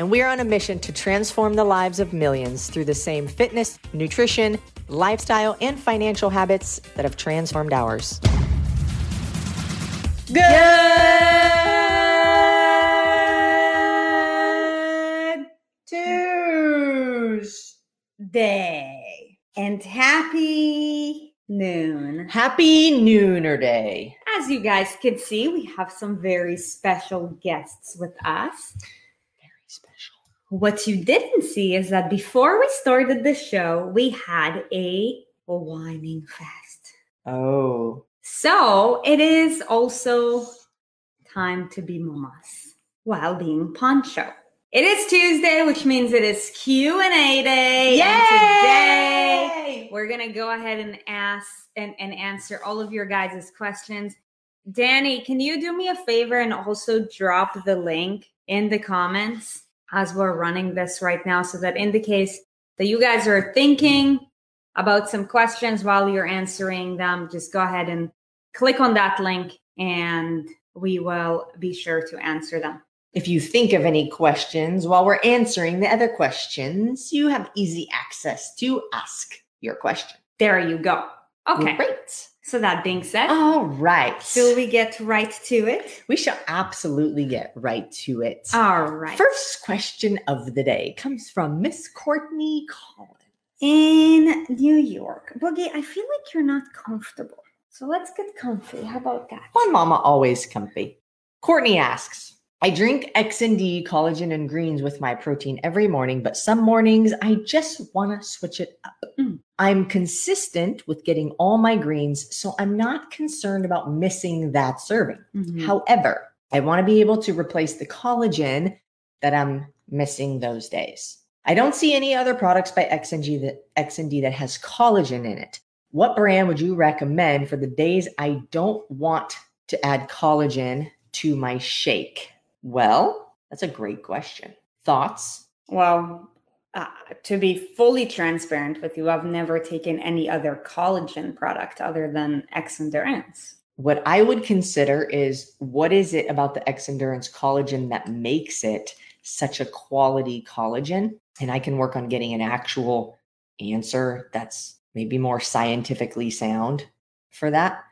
And we are on a mission to transform the lives of millions through the same fitness, nutrition, lifestyle, and financial habits that have transformed ours. Good Tuesday and happy noon. Happy Nooner Day. As you guys can see, we have some very special guests with us. What you didn't see is that before we started the show, we had a whining fest. Oh. So it is also time to be mamas while being poncho. It is Tuesday, which means it is Q and A day. Yay! And today we're gonna go ahead and ask and, and answer all of your guys' questions. Danny, can you do me a favor and also drop the link in the comments? As we're running this right now so that in the case that you guys are thinking about some questions while you're answering them, just go ahead and click on that link and we will be sure to answer them. If you think of any questions while we're answering the other questions, you have easy access to ask your question. There you go. Okay. Great. So that being said, all right. Shall we get right to it? We shall absolutely get right to it. All right. First question of the day comes from Miss Courtney Collins in New York. Boogie, I feel like you're not comfortable. So let's get comfy. How about that? My mama always comfy. Courtney asks, I drink X and D collagen and greens with my protein every morning, but some mornings I just want to switch it up. Mm. I'm consistent with getting all my greens, so I'm not concerned about missing that serving. Mm-hmm. However, I want to be able to replace the collagen that I'm missing those days. I don't see any other products by XNG that XND that has collagen in it. What brand would you recommend for the days I don't want to add collagen to my shake? Well, that's a great question. Thoughts? Well, uh, to be fully transparent with you, I've never taken any other collagen product other than Xendurance. What I would consider is what is it about the Xendurance collagen that makes it such a quality collagen? And I can work on getting an actual answer that's maybe more scientifically sound for that.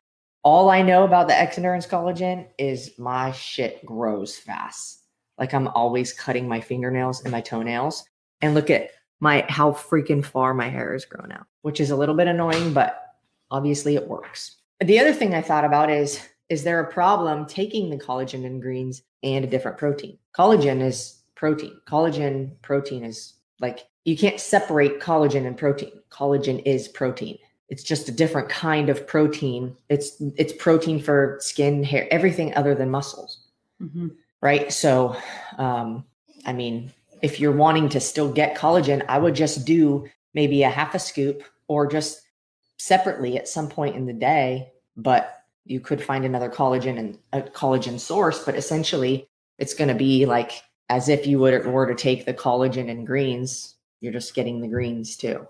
All I know about the Xendurance collagen is my shit grows fast. Like I'm always cutting my fingernails and my toenails. And look at my how freaking far my hair is grown out, which is a little bit annoying, but obviously it works. The other thing I thought about is is there a problem taking the collagen and greens and a different protein? Collagen is protein. Collagen protein is like you can't separate collagen and protein. Collagen is protein it's just a different kind of protein. It's it's protein for skin, hair, everything other than muscles. Mm-hmm. Right. So, um, I mean, if you're wanting to still get collagen, I would just do maybe a half a scoop or just separately at some point in the day. But you could find another collagen and a collagen source. But essentially, it's going to be like as if you would were to take the collagen and greens. You're just getting the greens too.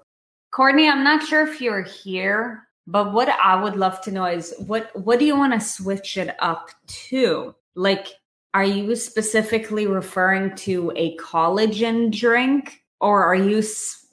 Courtney, I'm not sure if you're here, but what I would love to know is what what do you want to switch it up to? Like, are you specifically referring to a collagen drink, or are you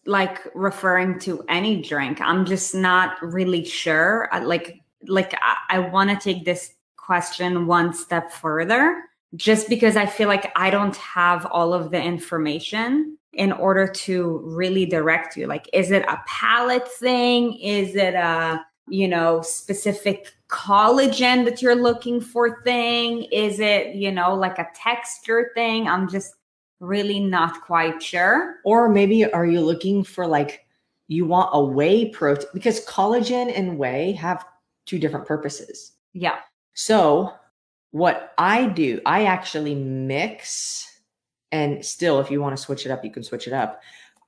like referring to any drink? I'm just not really sure. Like, like I, I want to take this question one step further, just because I feel like I don't have all of the information in order to really direct you. Like is it a palate thing? Is it a you know specific collagen that you're looking for thing? Is it you know like a texture thing? I'm just really not quite sure. Or maybe are you looking for like you want a whey protein? Because collagen and whey have two different purposes. Yeah. So what i do i actually mix and still, if you want to switch it up, you can switch it up.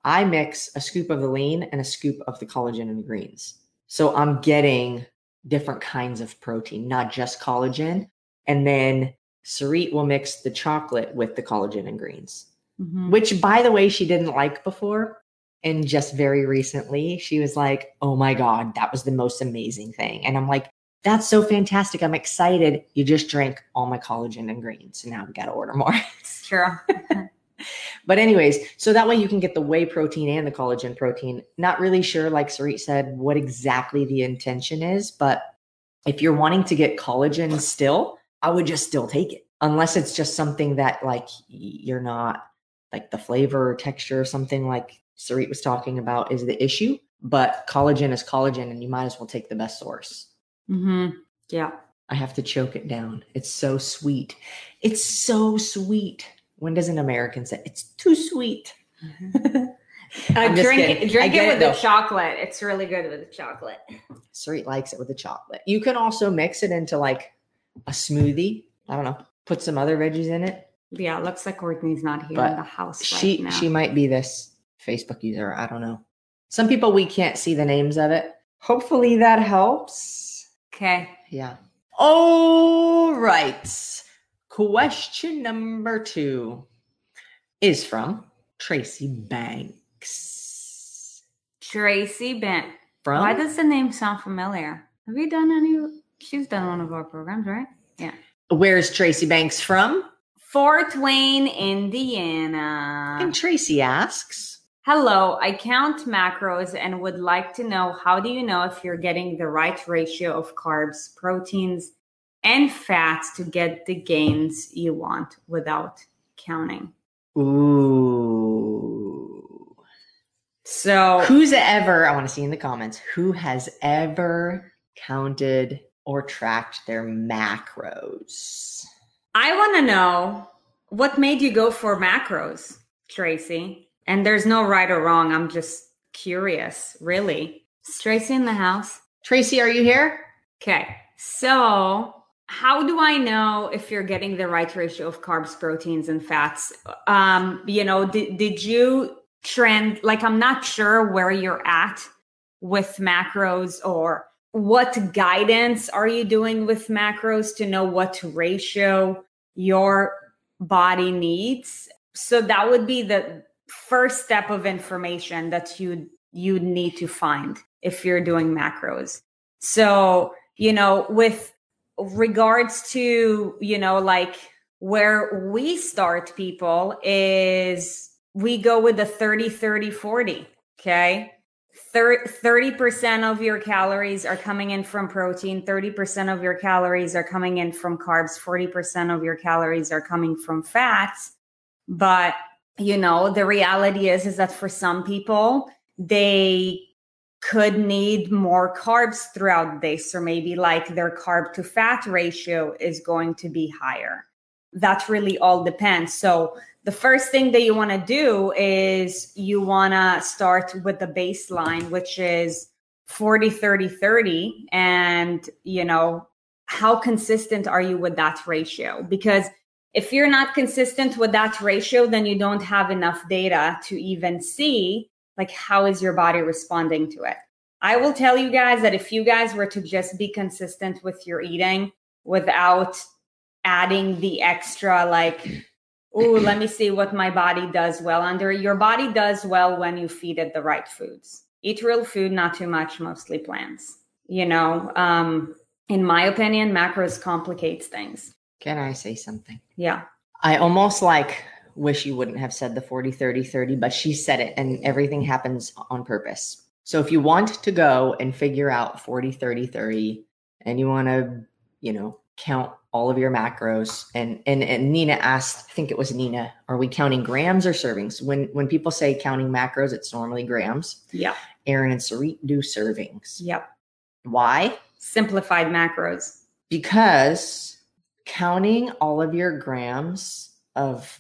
I mix a scoop of the lean and a scoop of the collagen and the greens. So I'm getting different kinds of protein, not just collagen. And then Sarit will mix the chocolate with the collagen and greens, Mhm. which, by the way, she didn't like before. And just very recently, she was like, Oh my God, that was the most amazing thing. And I'm like, That's so fantastic. I'm excited. You just drank all my collagen and greens. So now we got to order more. True. But anyways, so that way you can get the whey protein and the collagen protein. Not really sure, like Sarit said, what exactly the intention is, but if you're wanting to get collagen still, I would just still take it. Unless it's just something that like you're not like the flavor or texture or something like Sarit was talking about is the issue. But collagen is collagen and you might as well take the best source. Hmm Yeah. I have to choke it down. It's so sweet. It's so sweet. When does an American say it's too sweet? Uh, I'm just drink it, drink it with it, the chocolate. It's really good with the chocolate. Sweet likes it with the chocolate. You can also mix it into like a smoothie. I don't know. Put some other veggies in it. Yeah, looks like Courtney's not here But in the house she right she might be this Facebook user. I don't know. Some people we can't see the names of it. Hopefully that helps. Okay. Yeah. All right. Question number two is from Tracy Banks. Tracy Bent. From Why does the name sound familiar? Have you done any? She's done one of our programs, right? Yeah. where's Tracy Banks from? Fort Wayne, Indiana. And Tracy asks, Hello, I count macros and would like to know how do you know if you're getting the right ratio of carbs, proteins, and fats to get the gains you want without counting? Ooh. So, Who's ever, I want to see in the comments, who has ever counted or tracked their macros? I want to know what made you go for macros, Tracy. And there's no right or wrong. I'm just curious, really. Is Tracy in the house? Tracy, are you here? Okay. So, how do I know if you're getting the right ratio of carbs, proteins, and fats? Um, you know, did, did you trend like I'm not sure where you're at with macros or what guidance are you doing with macros to know what ratio your body needs? So that would be the first step of information that you you need to find if you're doing macros. So, you know, with regards to, you know, like where we start people is we go with the 30 30 40, okay? 30% of your calories are coming in from protein, 30% of your calories are coming in from carbs, 40% of your calories are coming from fats. But, you know, the reality is is that for some people, they could need more carbs throughout day. So maybe like their carb to fat ratio is going to be higher. That really all depends. So the first thing that you want to do is you want to start with the baseline, which is 40, 30, 30. And, you know, how consistent are you with that ratio? Because if you're not consistent with that ratio, then you don't have enough data to even see like how is your body responding to it. I will tell you guys that if you guys were to just be consistent with your eating without adding the extra like oh let me see what my body does well under your body does well when you feed it the right foods. Eat real food not too much mostly plants. You know um in my opinion macros complicates things Can I say something? yeah I almost like wish you wouldn't have said the 40 30 30, but she said it and everything happens on purpose. So if you want to go and figure out 40 30 30 and you want to, you know, count all of your macros and and and Nina asked, I think it was Nina, are we counting grams or servings? When when people say counting macros, it's normally grams. yeah Aaron and Sarit do servings. yep Why? simplified macros because counting all of your grams of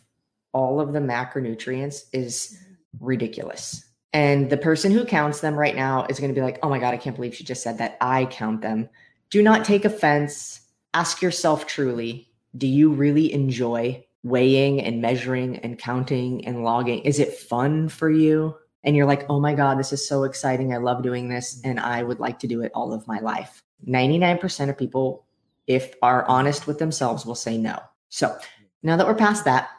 all of the macronutrients is ridiculous. And the person who counts them right now is going to be like, oh my God, I can't believe she just said that. I count them. Do not take offense. Ask yourself truly do you really enjoy weighing and measuring and counting and logging? Is it fun for you? And you're like, oh my God, this is so exciting. I love doing this and I would like to do it all of my life. 99% of people, if are honest with themselves, will say no. So now that we're past that,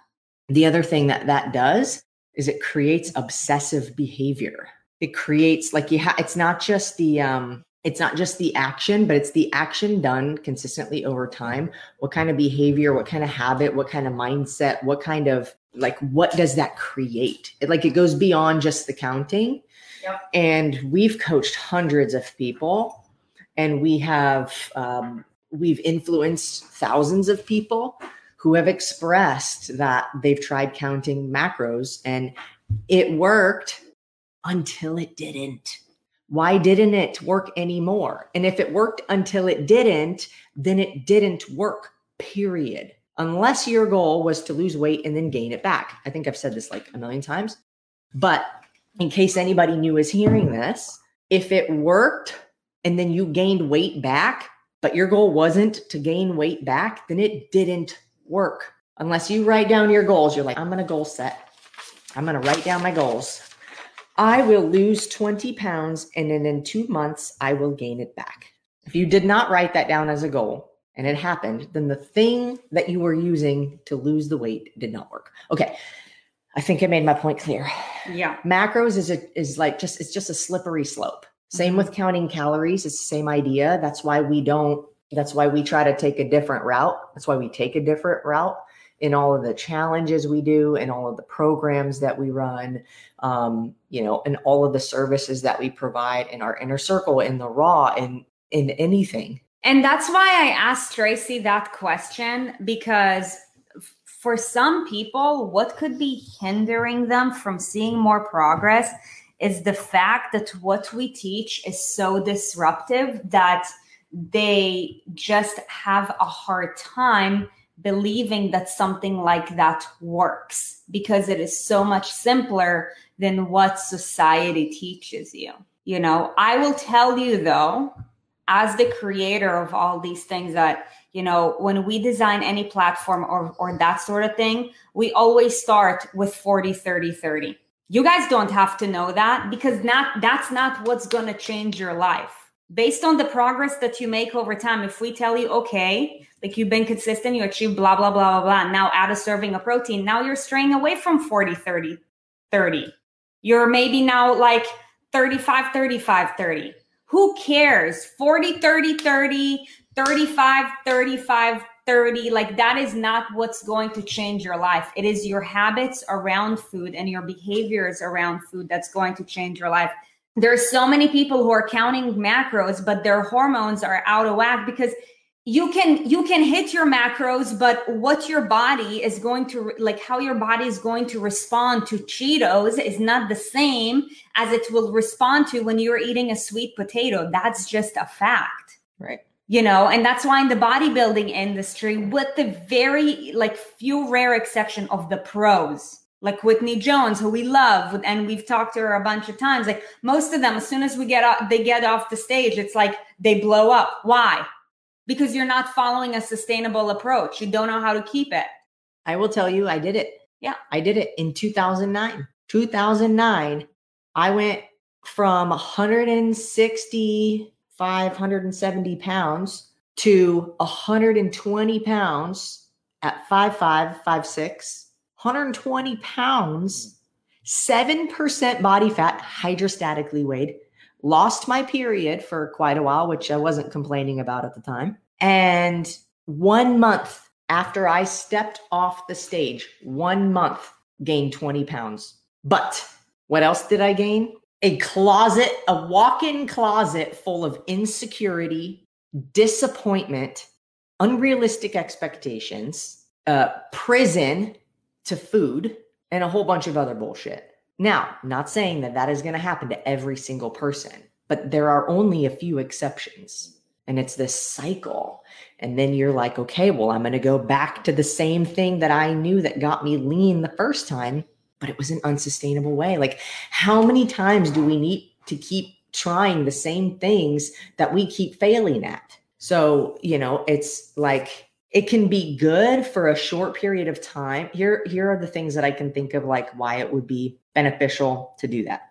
the other thing that that does is it creates obsessive behavior. It creates like you have, it's not just the, um, it's not just the action, but it's the action done consistently over time. What kind of behavior, what kind of habit, what kind of mindset, what kind of like, what does that create? It, like it goes beyond just the counting. Yep. And we've coached hundreds of people and we have, um, we've influenced thousands of people who have expressed that they've tried counting macros and it worked until it didn't why didn't it work anymore? And if it worked until it didn't, then it didn't work, period. Unless your goal was to lose weight and then gain it back. I think I've said this like a million times. But in case anybody new is hearing this, if it worked and then you gained weight back, but your goal wasn't to gain weight back, then it didn't work. Unless you write down your goals, you're like, I'm going to goal set. I'm going to write down my goals. I will lose 20 pounds and then in two months, I will gain it back. If you did not write that down as a goal and it happened, then the thing that you were using to lose the weight did not work. Okay. I think I made my point clear. Yeah. Macros is a, is like just it's just a slippery slope. Same mm-hmm. with counting calories. It's the same idea. That's why we don't that's why we try to take a different route. That's why we take a different route in all of the challenges we do and all of the programs that we run um, you know and all of the services that we provide in our inner circle in the raw in in anything and that's why i asked tracy that question because for some people what could be hindering them from seeing more progress is the fact that what we teach is so disruptive that they just have a hard time believing that something like that works because it is so much simpler than what society teaches you. You know, I will tell you though, as the creator of all these things that you know when we design any platform or or that sort of thing we always start with 40 30 30 you guys don't have to know that because not that's not what's going to change your life based on the progress that you make over time if we tell you okay like you've been consistent, you achieve blah, blah, blah, blah, blah. Now add a serving of protein. Now you're straying away from 40, 30, 30. You're maybe now like 35, 35, 30. Who cares? 40, 30, 30, 35, 35, 30. Like that is not what's going to change your life. It is your habits around food and your behaviors around food that's going to change your life. There's so many people who are counting macros, but their hormones are out of whack because you can you can hit your macros but what your body is going to like how your body is going to respond to cheetos is not the same as it will respond to when you're eating a sweet potato that's just a fact right you know and that's why in the bodybuilding industry with the very like few rare exception of the pros like Whitney Jones, who we love, and we've talked to her a bunch of times. Like most of them, as soon as we get off, they get off the stage, it's like they blow up. Why? because you're not following a sustainable approach. You don't know how to keep it. I will tell you, I did it. Yeah. I did it in 2009. 2009, I went from 160, 570 pounds to 120 pounds at 5'5, 5'6, 120 pounds, 7% body fat, hydrostatically weighed, lost my period for quite a while, which I wasn't complaining about at the time. And one month after I stepped off the stage, one month gained 20 pounds. But what else did I gain? A closet, a walk in closet full of insecurity, disappointment, unrealistic expectations, uh, prison to food, and a whole bunch of other bullshit. Now, not saying that that is going to happen to every single person, but there are only a few exceptions. And it's this cycle. And then you're like, okay, well, I'm going to go back to the same thing that I knew that got me lean the first time, but it was an unsustainable way. Like, how many times do we need to keep trying the same things that we keep failing at? So, you know, it's like, it can be good for a short period of time. Here, here are the things that I can think of like why it would be beneficial to do that.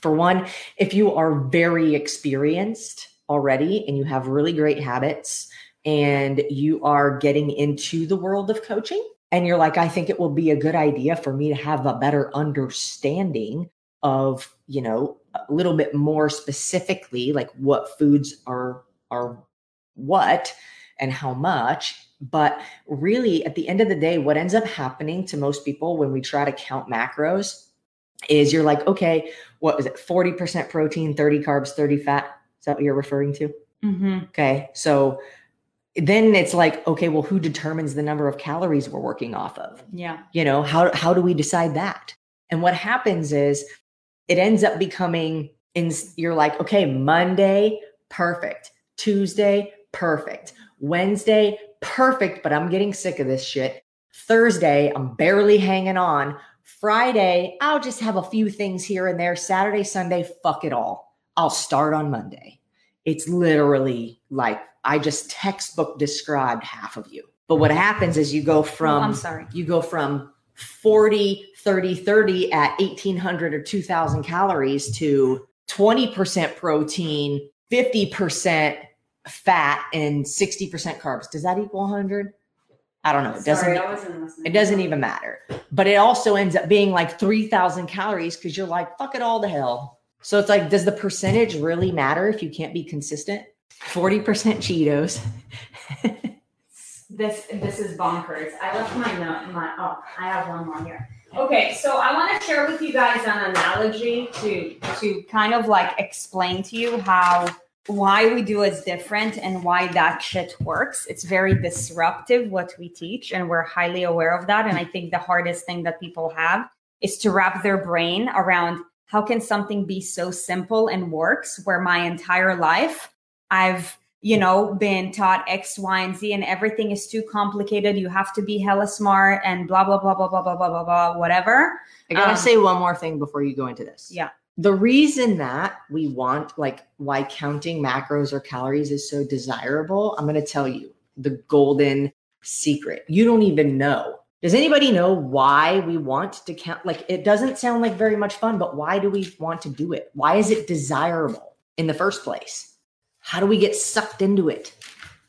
For one, if you are very experienced already and you have really great habits and you are getting into the world of coaching and you're like i think it will be a good idea for me to have a better understanding of you know a little bit more specifically like what foods are are what and how much. But really at the end of the day what ends up happening to most people when we try to count macros is you're like okay what is it 40% protein 30 carbs 30 fat? Is that what you're referring to? Mm-hmm. okay so then it's like okay well who determines the number of calories we're working off of? Yeah. you know how how do we decide that? And what happens is it ends up becoming in you're like okay monday perfect. Tuesday perfect. Wednesday perfect but i'm getting sick of this shit. Thursday i'm barely hanging on. Friday i'll just have a few things here and there. Saturday sunday fuck it all. I'll start on monday it's literally like i just textbook described half of you. But what happens is you go from I'm sorry. you go from 40 30 30 at 1800 or 2000 calories to 20% protein 50% fat and 60% carbs. Does that equal 100 i don't know. It doesn't Sorry, I wasn't listening. it doesn't even matter. But it also ends up being like 3000 calories because you're like fuck it all to hell so it's like does the percentage really matter if you can't be consistent 40% cheetos This this is bonkers. I left my note. My oh, I have one more here. Okay, so I want to share with you guys an analogy to to kind of like explain to you how why we do is different and why that shit works. It's very disruptive what we teach, and we're highly aware of that. And I think the hardest thing that people have is to wrap their brain around how can something be so simple and works where my entire life I've you know, been taught X, Y, and Z, and everything is too complicated. You have to be hella smart and blah, blah, blah, blah, blah, blah, blah, blah, blah, whatever. I gotta Um, say one more thing before you go into this. Yeah. The reason that we want, like, why counting macros or calories is so desirable, I'm gonna tell you the golden secret. You don't even know. Does anybody know why we want to count? Like, it doesn't sound like very much fun, but why do we want to do it? Why is it desirable in the first place? How do we get sucked into it?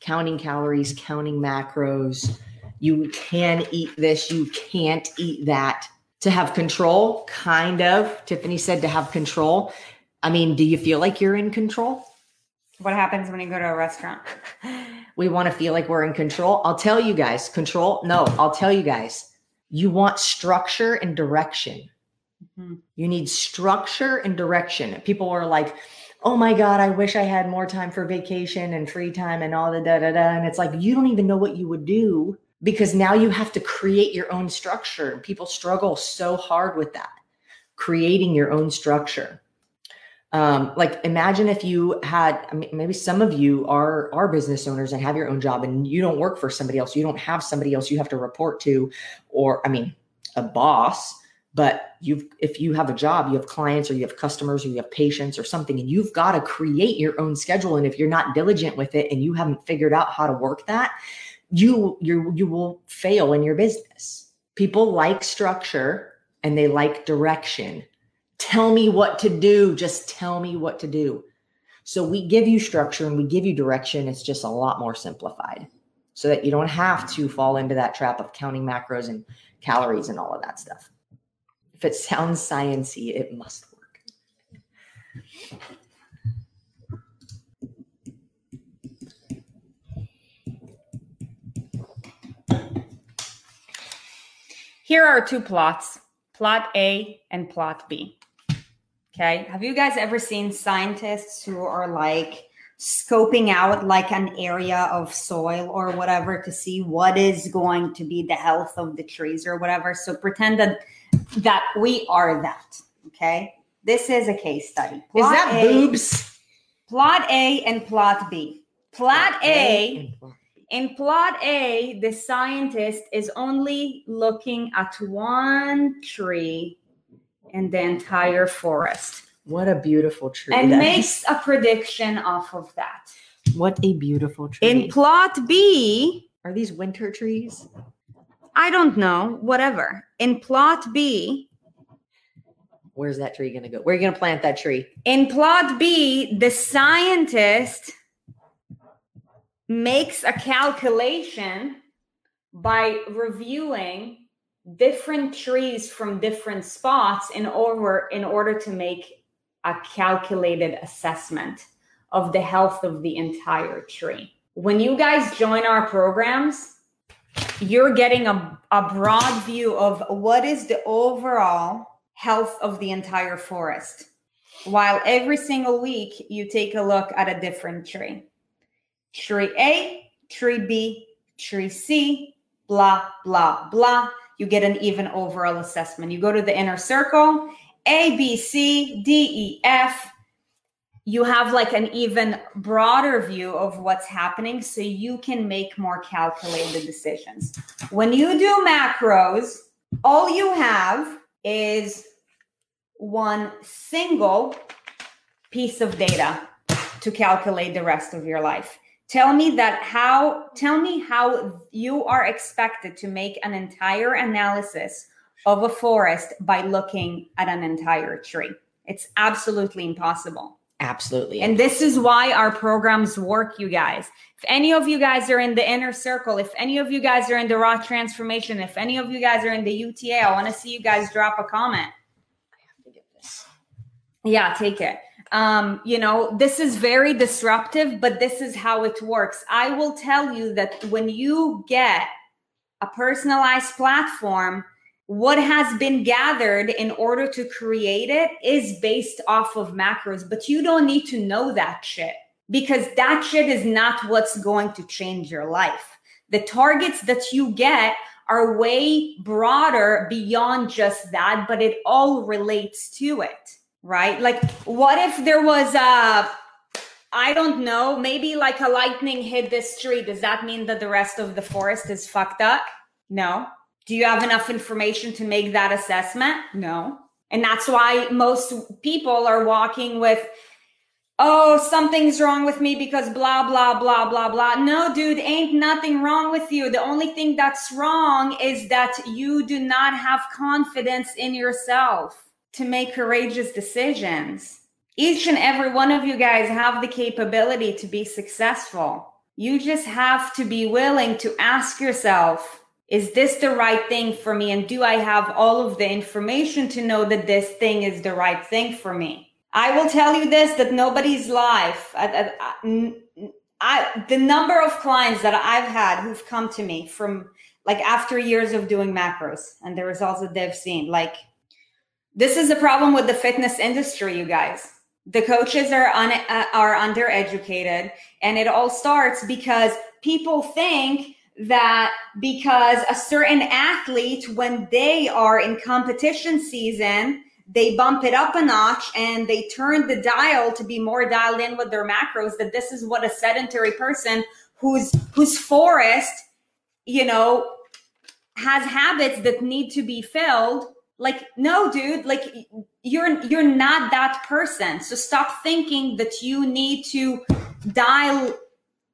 Counting calories, counting macros. You can eat this, you can't eat that to have control, kind of. Tiffany said to have control. I mean, do you feel like you're in control? What happens when you go to a restaurant? We want to feel like we're in control. I'll tell you guys, control. No, I'll tell you guys, you want structure and direction. Mhm. You need structure and direction. People are like, oh my God, I wish I had more time for vacation and free time and all the da da da. And it's like, you don't even know what you would do because now you have to create your own structure. And people struggle so hard with that, creating your own structure. Um, like imagine if you had maybe some of you are are business owners and have your own job and you don't work for somebody else. You don't have somebody else you have to report to, or I mean, a boss but you've if you have a job you have clients or you have customers or you have patients or something and you've got to create your own schedule and if you're not diligent with it and you haven't figured out how to work that you you you will fail in your business people like structure and they like direction tell me what to do just tell me what to do so we give you structure and we give you direction it's just a lot more simplified so that you don't have to fall into that trap of counting macros and calories and all of that stuff if it sounds sciency, it must work. Here are two plots plot A and plot B. Okay. Have you guys ever seen scientists who are like scoping out like an area of soil or whatever to see what is going to be the health of the trees or whatever? So pretend that that we are that. Okay. This is a case study. Is that A- boobs? Plot A and plot B. Plot A plot B. in plot A, the scientist is only looking at one tree in the entire forest What a beautiful tree. and that makes a prediction off of that. What a beautiful tree. In plot B, Are these winter trees? I don't know, whatever. In plot B, Where's that tree going to go? Where are you going to plant that tree? In plot B, the scientist makes a calculation by reviewing different trees from different spots in order in order to make a calculated assessment of the health of the entire tree. When you guys join our programs, you're getting a, a broad view of what is the overall health of the entire forest. While every single week you take a look at a different tree. Tree A, tree B, tree C, blah, blah, blah. You get an even overall assessment. You go to the inner circle, A, B, C, D, E, F. You have like an even broader view of what's happening so you can make more calculated decisions. When you do macros, all you have is one single piece of data to calculate the rest of your life tell me that how tell me how you are expected to make an entire analysis of a forest by looking at an entire tree. It's absolutely impossible. Absolutely. And this is why our programs work you guys. If any of you guys are in the inner circle if any of you guys are in the raw transformation if any of you guys are in the uta i want to see you guys drop a comment. I have to get this. Yeah take it um, you know, this is very disruptive, but this is how it works. I will tell you that when you get a personalized platform, what has been gathered in order to create it is based off of macros, but you don't need to know that shit because that shit is not what's going to change your life. The targets that you get are way broader beyond just that, but it all relates to it right? Like, what if there was a, I don't know, maybe like a lightning hit this tree? Does that mean that the rest of the forest is fucked up? No. Do you have enough information to make that assessment? No. And that's why most people are walking with, oh, something's wrong with me because blah, blah, blah, blah, blah. No, dude, ain't nothing wrong with you. The only thing that's wrong is that you do not have confidence in yourself to make courageous decisions. Each and every one of you guys have the capability to be successful. You just have to be willing to ask yourself, is this the right thing for me? And do I have all of the information to know that this thing is the right thing for me? I will tell you this that nobody's life, I, I, I, the number of clients that I've had who've come to me from like after years of doing macros and the results that they've seen, like this is a problem with the fitness industry, you guys. The coaches are uh, are undereducated, and it all starts because people think that because a certain athlete, when they are in competition season, they bump it up a notch and they turn the dial to be more dialed in with their macros. That this is what a sedentary person whose whose forest, you know, has habits that need to be filled like no dude like you're you're not that person. So stop thinking that you need to dial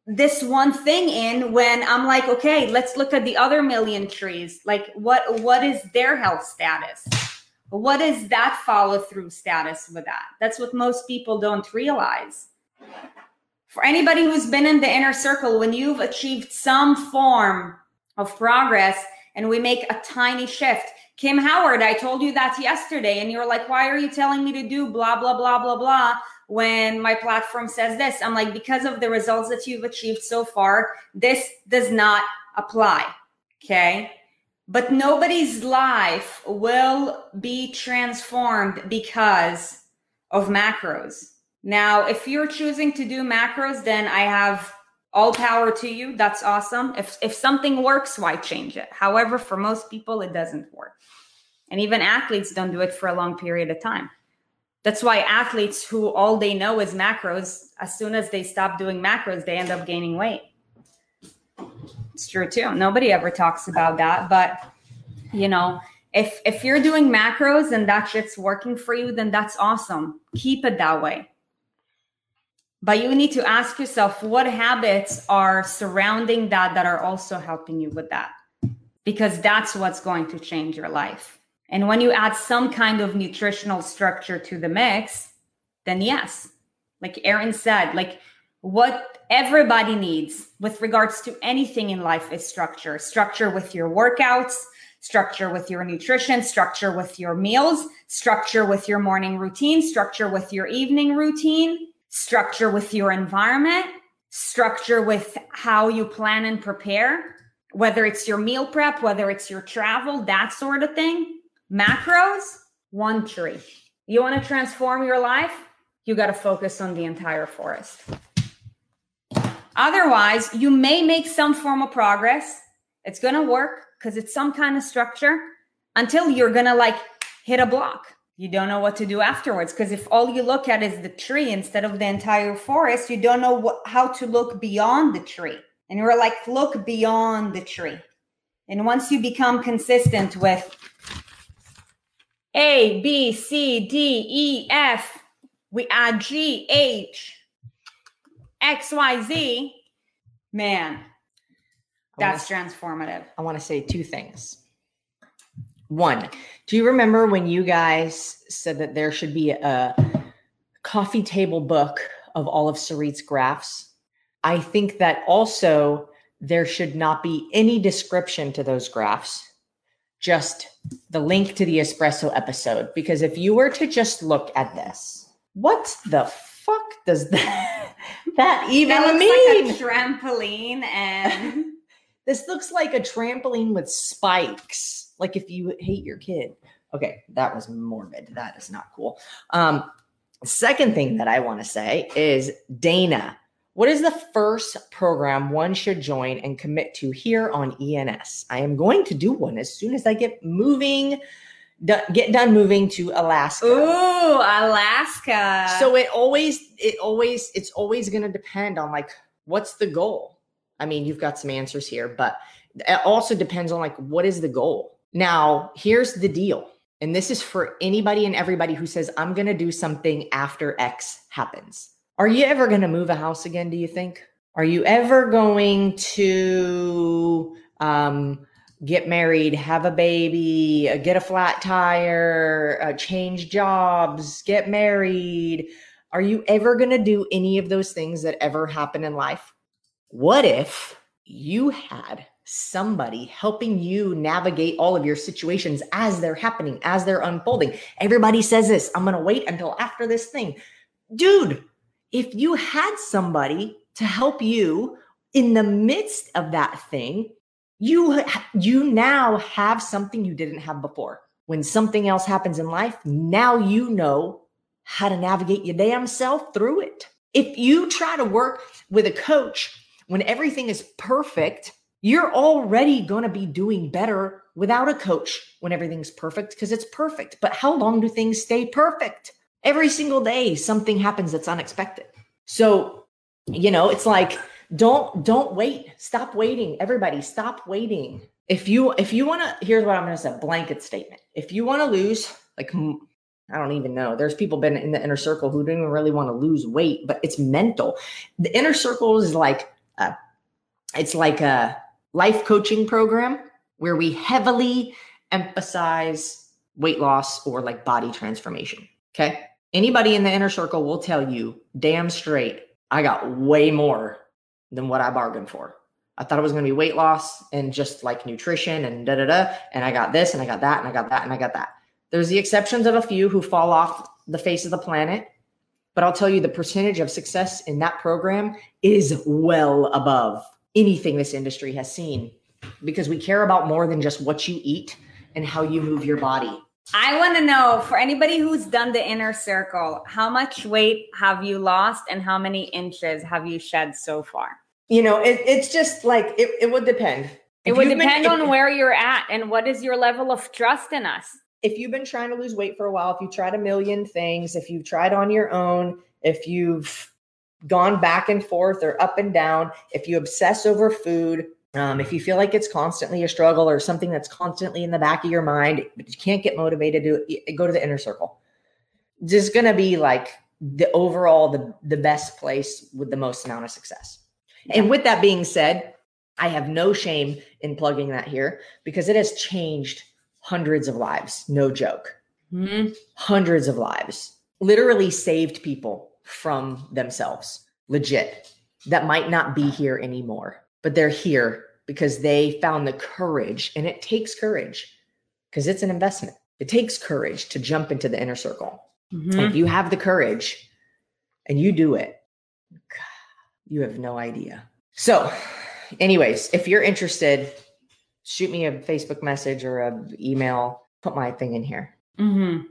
this one thing in when i'm like okay let's look at the other million trees. Like what what is their health status? What is that follow through status with that? That's what most people don't realize. For anybody who's been in the inner circle when you've achieved some form of progress and we make a tiny shift Kim Howard, I told you that yesterday, and you're like, why are you telling me to do blah, blah, blah, blah, blah when my platform says this? I'm like, because of the results that you've achieved so far, this does not apply. Okay. But nobody's life will be transformed because of macros. Now, if you're choosing to do macros, then I have all power to you. That's awesome. If if something works, why change it? However, for most people, it doesn't work. And even athletes don't do it for a long period of time. That's why athletes who all they know is macros, as soon as they stop doing macros, they end up gaining weight. It's true too. Nobody ever talks about that, but you know, if if you're doing macros and that shit's working for you, then that's awesome. Keep it that way. But you need to ask yourself what habits are surrounding that that are also helping you with that. Because that's what's going to change your life. And when you add some kind of nutritional structure to the mix, then yes, like Aaron said, like what everybody needs with regards to anything in life is structure structure with your workouts, structure with your nutrition, structure with your meals, structure with your morning routine, structure with your evening routine, structure with your environment, structure with how you plan and prepare, whether it's your meal prep, whether it's your travel, that sort of thing. Macros, one tree. You want to transform your life? You got to focus on the entire forest. Otherwise, you may make some form of progress. It's going to work because it's some kind of structure until you're going to like hit a block. You don't know what to do afterwards because if all you look at is the tree instead of the entire forest, you don't know what, how to look beyond the tree. And you're like, look beyond the tree. And once you become consistent with A, B, C, D, E, F, we add G, H, X, Y, Z, man, that's wanna, transformative. I want to say two things. One, do you remember when you guys said that there should be a coffee table book of all of Sarit's graphs? I think that also there should not be any description to those graphs, just the link to the espresso episode. Because if you were to just look at this, what the fuck does that, that even that mean? Like trampoline and this looks like a trampoline with spikes. Like if you hate your kid. Okay, that was morbid. That is not cool. Um, second thing that I want to say is Dana. What is the first program one should join and commit to here on ENS? I am going to do one as soon as I get moving, get done moving to Alaska. Ooh, Alaska. So it always, it always, it's always going to depend on like, what's the goal? I mean, you've got some answers here, but it also depends on like, what is the goal? Now, here's the deal. And this is for anybody and everybody who says, I'm going to do something after X happens. Are you ever going to move a house again, do you think? Are you ever going to um, get married, have a baby, uh, get a flat tire, uh, change jobs, get married? Are you ever going to do any of those things that ever happen in life? What if you had somebody helping you navigate all of your situations as they're happening, as they're unfolding? Everybody says this I'm going to wait until after this thing. Dude, if you had somebody to help you in the midst of that thing, you you now have something you didn't have before. When something else happens in life, now you know how to navigate your damn self through it. If you try to work with a coach when everything is perfect, you're already going to be doing better without a coach when everything's perfect because it's perfect. But how long do things stay perfect? Every single day, something happens that's unexpected. So, you know, it's like, don't don't wait stop waiting everybody stop waiting if you if you want to here's what i'm going to say blanket statement if you want to lose like i don't even know there's people been in the inner circle who even really want to lose weight but it's mental the inner circle is like a, it's like a life coaching program where we heavily emphasize weight loss or like body transformation okay Anybody in the inner circle will tell you damn straight, I got way more than what I bargained for. I thought it was going to be weight loss and just like nutrition and da da da. And I got this and I got that and I got that and I got that. There's the exceptions of a few who fall off the face of the planet. But I'll tell you the percentage of success in that program is well above anything this industry has seen because we care about more than just what you eat and how you move your body. I want to know for anybody who's done the inner circle, how much weight have you lost and how many inches have you shed so far? You know, it, it's just like it, it would depend. It if would depend been, on where you're at and what is your level of trust in us. If you've been trying to lose weight for a while, if you've tried a million things, if you've tried on your own, if you've gone back and forth or up and down, if you obsess over food, um, if you feel like it's constantly a struggle or something that's constantly in the back of your mind, but you can't get motivated to go to the inner circle. This is going to be like the overall the the best place with the most amount of success. And with that being said, I have no shame in plugging that here because it has changed hundreds of lives. No joke. hmm Hundreds of lives. Literally saved people from themselves. Legit. That might not be here anymore, but they're here because they found the courage. And it takes courage because it's an investment. It takes courage to jump into the inner circle. hmm If you have the courage and you do it, you have no idea. So, anyways, if you're interested, shoot me a Facebook message or a email. Put my thing in here. hmm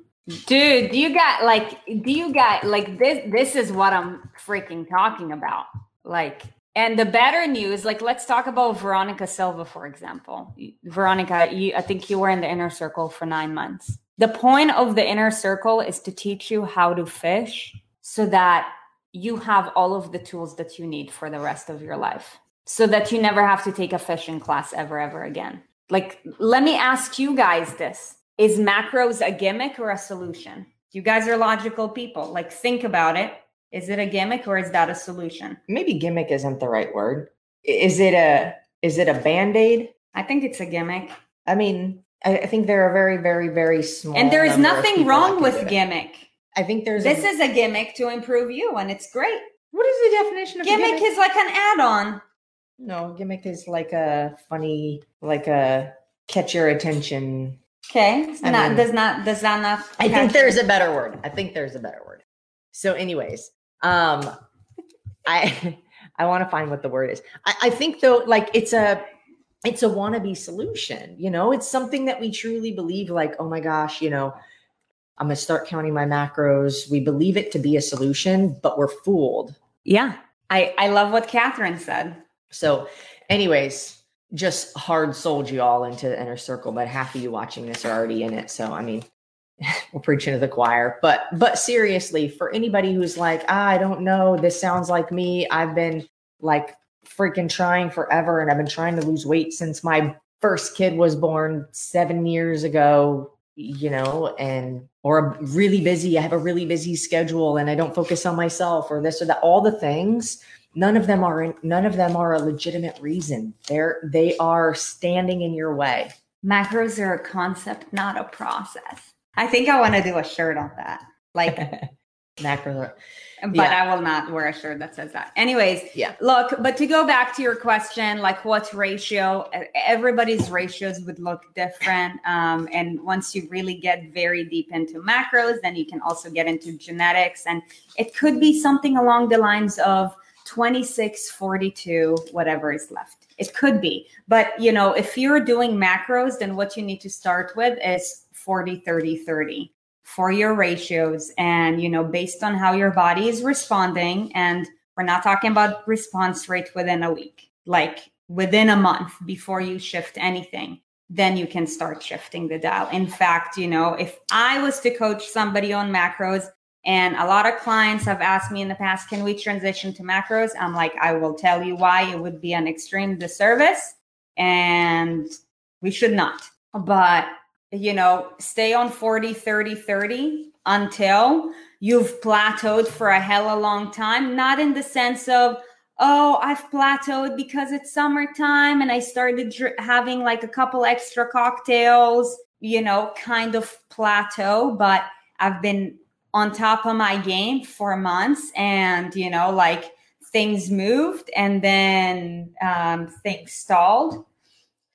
Dude, you got like do you got like this this is what I'm freaking talking about. Like and the better news, like let's talk about Veronica Silva, for example. Veronica, you, I think you were in the inner circle for nine months. The point of the inner circle is to teach you how to fish so that you have all of the tools that you need for the rest of your life. So that you never have to take a fishing class ever, ever again. Like, let me ask you guys this is macros a gimmick or a solution? You guys are logical people. Like, think about it. Is it a gimmick or is that a solution? Maybe gimmick isn't the right word. Is it a is it a band-aid? I think it's a gimmick. I mean, I, I think there are very, very, very small. and there is nothing wrong with it. gimmick. I think there's This a, is a gimmick to improve you, and it's great. what is the definition of Gimmick gimmick? is like an add on. no, gimmick is like a funny, like a catch your attention Okay. I not, mean- does not, does that not. I think there's a better word. I think there's a better word. So, anyways, um, I I want to find what the word is. I, I think though, like it's a it's a wannabe solution. You know, it's something that we truly believe. Like, oh my gosh, you know, I'm gonna start counting my macros. We believe it to be a solution, but we're fooled. Yeah. I, I love what Catherine said. So, anyways, just hard sold you all into the inner circle, but half of you watching this are already in it. So, I mean, we're preaching to the choir. But but seriously, for anybody who's like, ah, I don't know, this sounds like me. I've been like freaking trying forever, and I've been trying to lose weight since my first kid was born seven years ago. You know, and or really busy. I have a really busy schedule, and I don't focus on myself, or this or that. All the things none of them are in, none of them are a legitimate reason they're they are standing in your way Macros are a concept, not a process. I think I want to do a shirt on that. Like, macro but Yeah. I will not wear a shirt that says that. Anyways, Yeah. Look, but to go back to your question, like what ratio? Everybody's ratios would look different. Um, and once you really get very deep into macros, then you can also get into genetics. And it could be something along the lines of 26, 42, whatever is left. It could be. But, you know, if you're doing macros, then what you need to start with is 40, 30, 30 for your ratios and you know based on how your body is responding and we're not talking about response rate within a week like within a month before you shift anything then you can start shifting the dial in fact you know if i was to coach somebody on macros and a lot of clients have asked me in the past can we transition to macros? I'm like i will tell you why. It would be an extreme disservice and we should not. But you know, stay on 40, 30, 30 until you've plateaued for a hella long time. Not in the sense of, oh, I've plateaued because it's summertime and I started dr- having like a couple extra cocktails, you know, kind of plateau, but I've been on top of my game for months and, you know, like things moved and then um, things stalled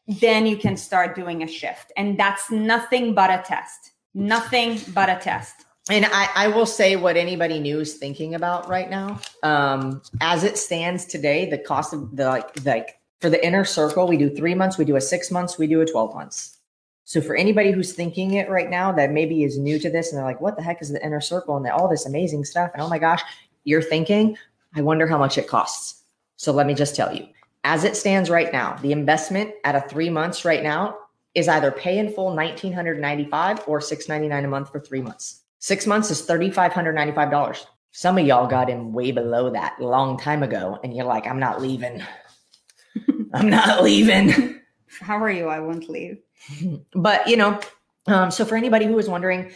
then you can start doing a shift. And that's nothing but a test. Nothing but a test. and I, I will say what anybody new is thinking about right now um as it stands today the cost of the like like for the inner circle we do three months we do a six months we do a 12 months so for anybody who's thinking it right now that maybe is new to this and they're like what the heck is the inner circle and all this amazing stuff? And oh my gosh you're thinking? I wonder how much it costs. So let me just tell you as it stands right now the investment at a three months right now is either pay in full 1995 or 699 a month for three months. Six months is $3595 some of y'all got in way below that a long time ago and you're like i'm not leaving. I'm not leaving. How are you? I won't leave. But you know um, so for anybody who is wondering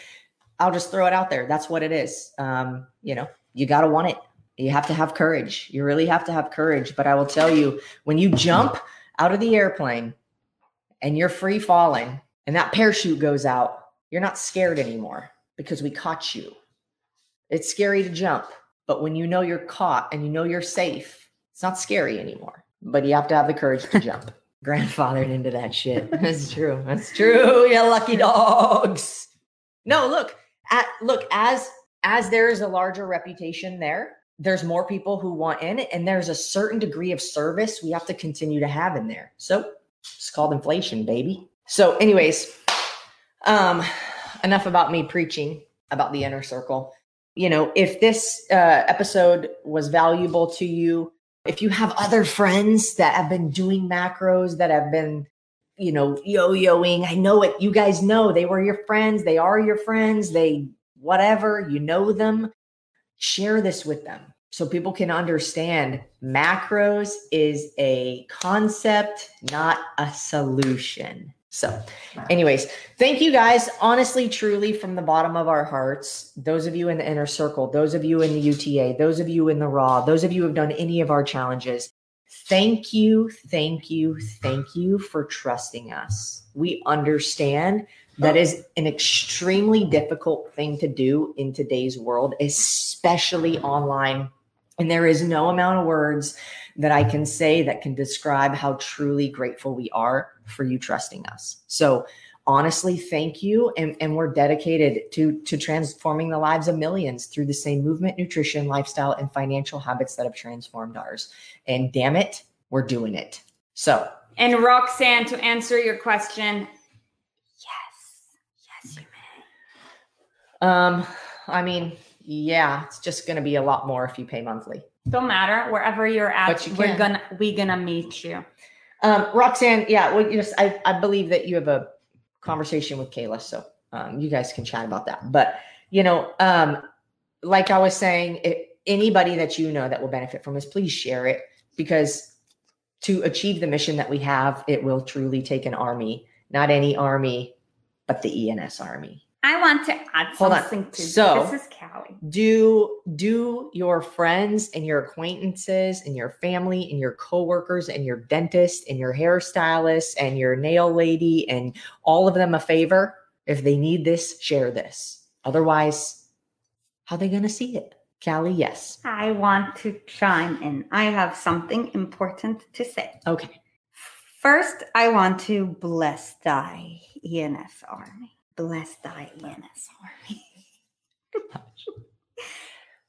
i'll just throw it out there that's what it is um, you know you got to want it you have to have courage you really have to have courage but i will tell you when you jump out of the airplane and you're free falling and that parachute goes out, you're not scared anymore because we caught you. It's scary to jump, but when you know you're caught and you know you're safe, it's not scary anymore. But you have to have the courage to jump. Grandfathered into that shit. That's true. That's true. You lucky dogs. No, look, at look, as as there is a larger reputation there, there's more people who want in it, and there's a certain degree of service we have to continue to have in there. So it's called inflation, baby. So, anyways, um, enough about me preaching about the inner circle. You know, if this uh, episode was valuable to you, if you have other friends that have been doing macros, that have been, you know, yo-yoing, I know it. You guys know they were your friends. They are your friends. They whatever you know them. Share this with them so people can understand macros is a concept, not a solution. So, anyways, thank you guys. Honestly, truly, from the bottom of our hearts, those of you in the inner circle, those of you in the UTA, those of you in the raw, those of you who have done any of our challenges, thank you, thank you, thank you for trusting us. We understand that is an extremely difficult thing to do in today's world, especially online. And there is no amount of words that I can say that can describe how truly grateful we are for you trusting us. So honestly, thank you. And, and we're dedicated to, to transforming the lives of millions through the same movement, nutrition, lifestyle, and financial habits that have transformed ours. And damn it, we're doing it. So and Roxanne, to answer your question, yes, yes, you may. Um, I mean, yeah, it's just going to be a lot more if you pay monthly. Don't matter wherever you're at. You we're gonna we're gonna meet you. Um, Roxanne, yeah, well, just I, I believe that you have a conversation with Kayla, so um, you guys can chat about that. But you know, um, like I was saying, it, anybody that you know that will benefit from this, please share it because to achieve the mission that we have, it will truly take an army, not any army, but the ENS army. I want to add Hold something on. to so, this is Callie. Do do your friends and your acquaintances and your family and your coworkers and your dentist and your hairstylist and your nail lady and all of them a favor. If they need this, share this. Otherwise, how are they going to see it? Callie, yes. I want to chime in. I have something important to say. Okay. First, I want to bless thy ENS army bless ENS army.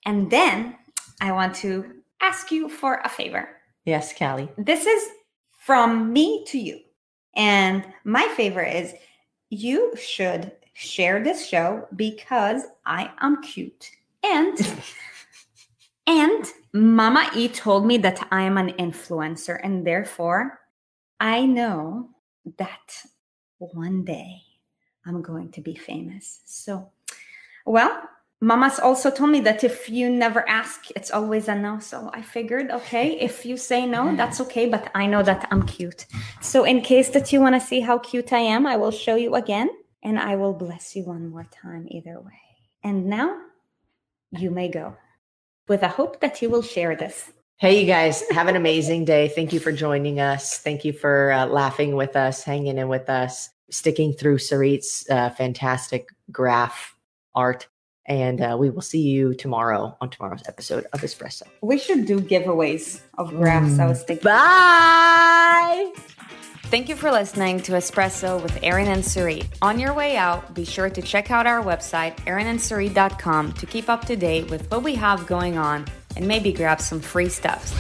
and then I want to ask you for a favor. Yes, Callie. This is from me to you. And my favor is you should share this show because I am cute. And and Mama E told me that I am an influencer and therefore I know that one day I'm going to be famous. So, well, Mama's also told me that if you never ask, it's always a no. So I figured, okay, if you say no, that's okay. But I know that I'm cute. So in case that you want to see how cute I am, I will show you again and I will bless you one more time either way. And now you may go with a hope that you will share this. Hey, you guys, have an amazing day. Thank you for joining us. Thank you for uh, laughing with us, hanging in with us sticking through Sarit's uh, fantastic graph art. And uh, we will see you tomorrow on tomorrow's episode of Espresso. We should do giveaways of graphs. Mm. I was thinking. Bye. Thank you for listening to Espresso with Aaron and Sarit. On your way out, be sure to check out our website, aaronandsarit.com, to keep up to date with what we have going on and maybe grab some free stuff.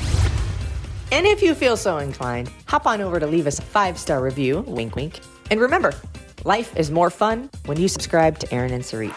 And if you feel so inclined, hop on over to leave us a five star review, wink, wink, and remember, life is more fun when you subscribe to Aaron and Sarit.